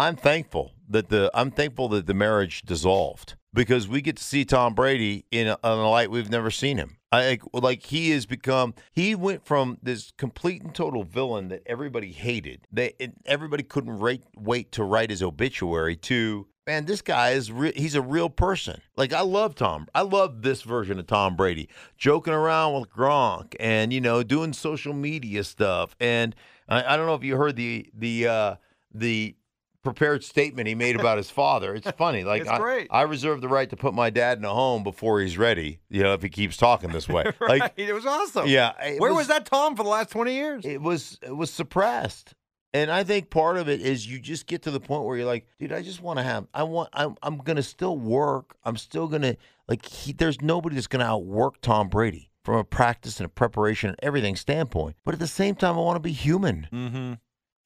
I'm thankful that the I'm thankful that the marriage dissolved because we get to see Tom Brady in a, in a light we've never seen him. I like he has become. He went from this complete and total villain that everybody hated, that everybody couldn't wait wait to write his obituary to. Man, this guy is re- he's a real person. Like I love Tom. I love this version of Tom Brady, joking around with Gronk and you know doing social media stuff. And I, I don't know if you heard the the uh, the prepared statement he made about his father. It's funny. Like it's I, great. I reserve the right to put my dad in a home before he's ready. You know, if he keeps talking this way. right. Like it was awesome. Yeah. Where was, was, that Tom for the last twenty years? It was it was suppressed. And I think part of it is you just get to the point where you're like, dude, I just want to have, I want, I'm, I'm gonna still work. I'm still gonna like. He, there's nobody that's gonna outwork Tom Brady from a practice and a preparation and everything standpoint. But at the same time, I want to be human. Mm-hmm.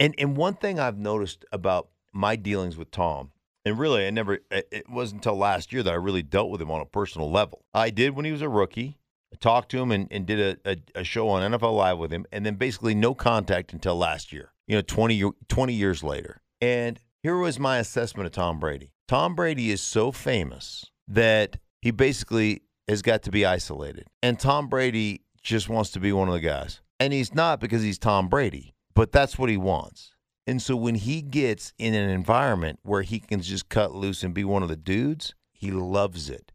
And and one thing I've noticed about my dealings with Tom, and really, I never, it wasn't until last year that I really dealt with him on a personal level. I did when he was a rookie. I talked to him and, and did a, a, a show on NFL Live with him, and then basically no contact until last year, you know, 20, 20 years later. And here was my assessment of Tom Brady. Tom Brady is so famous that he basically has got to be isolated. And Tom Brady just wants to be one of the guys. And he's not because he's Tom Brady, but that's what he wants. And so when he gets in an environment where he can just cut loose and be one of the dudes, he loves it.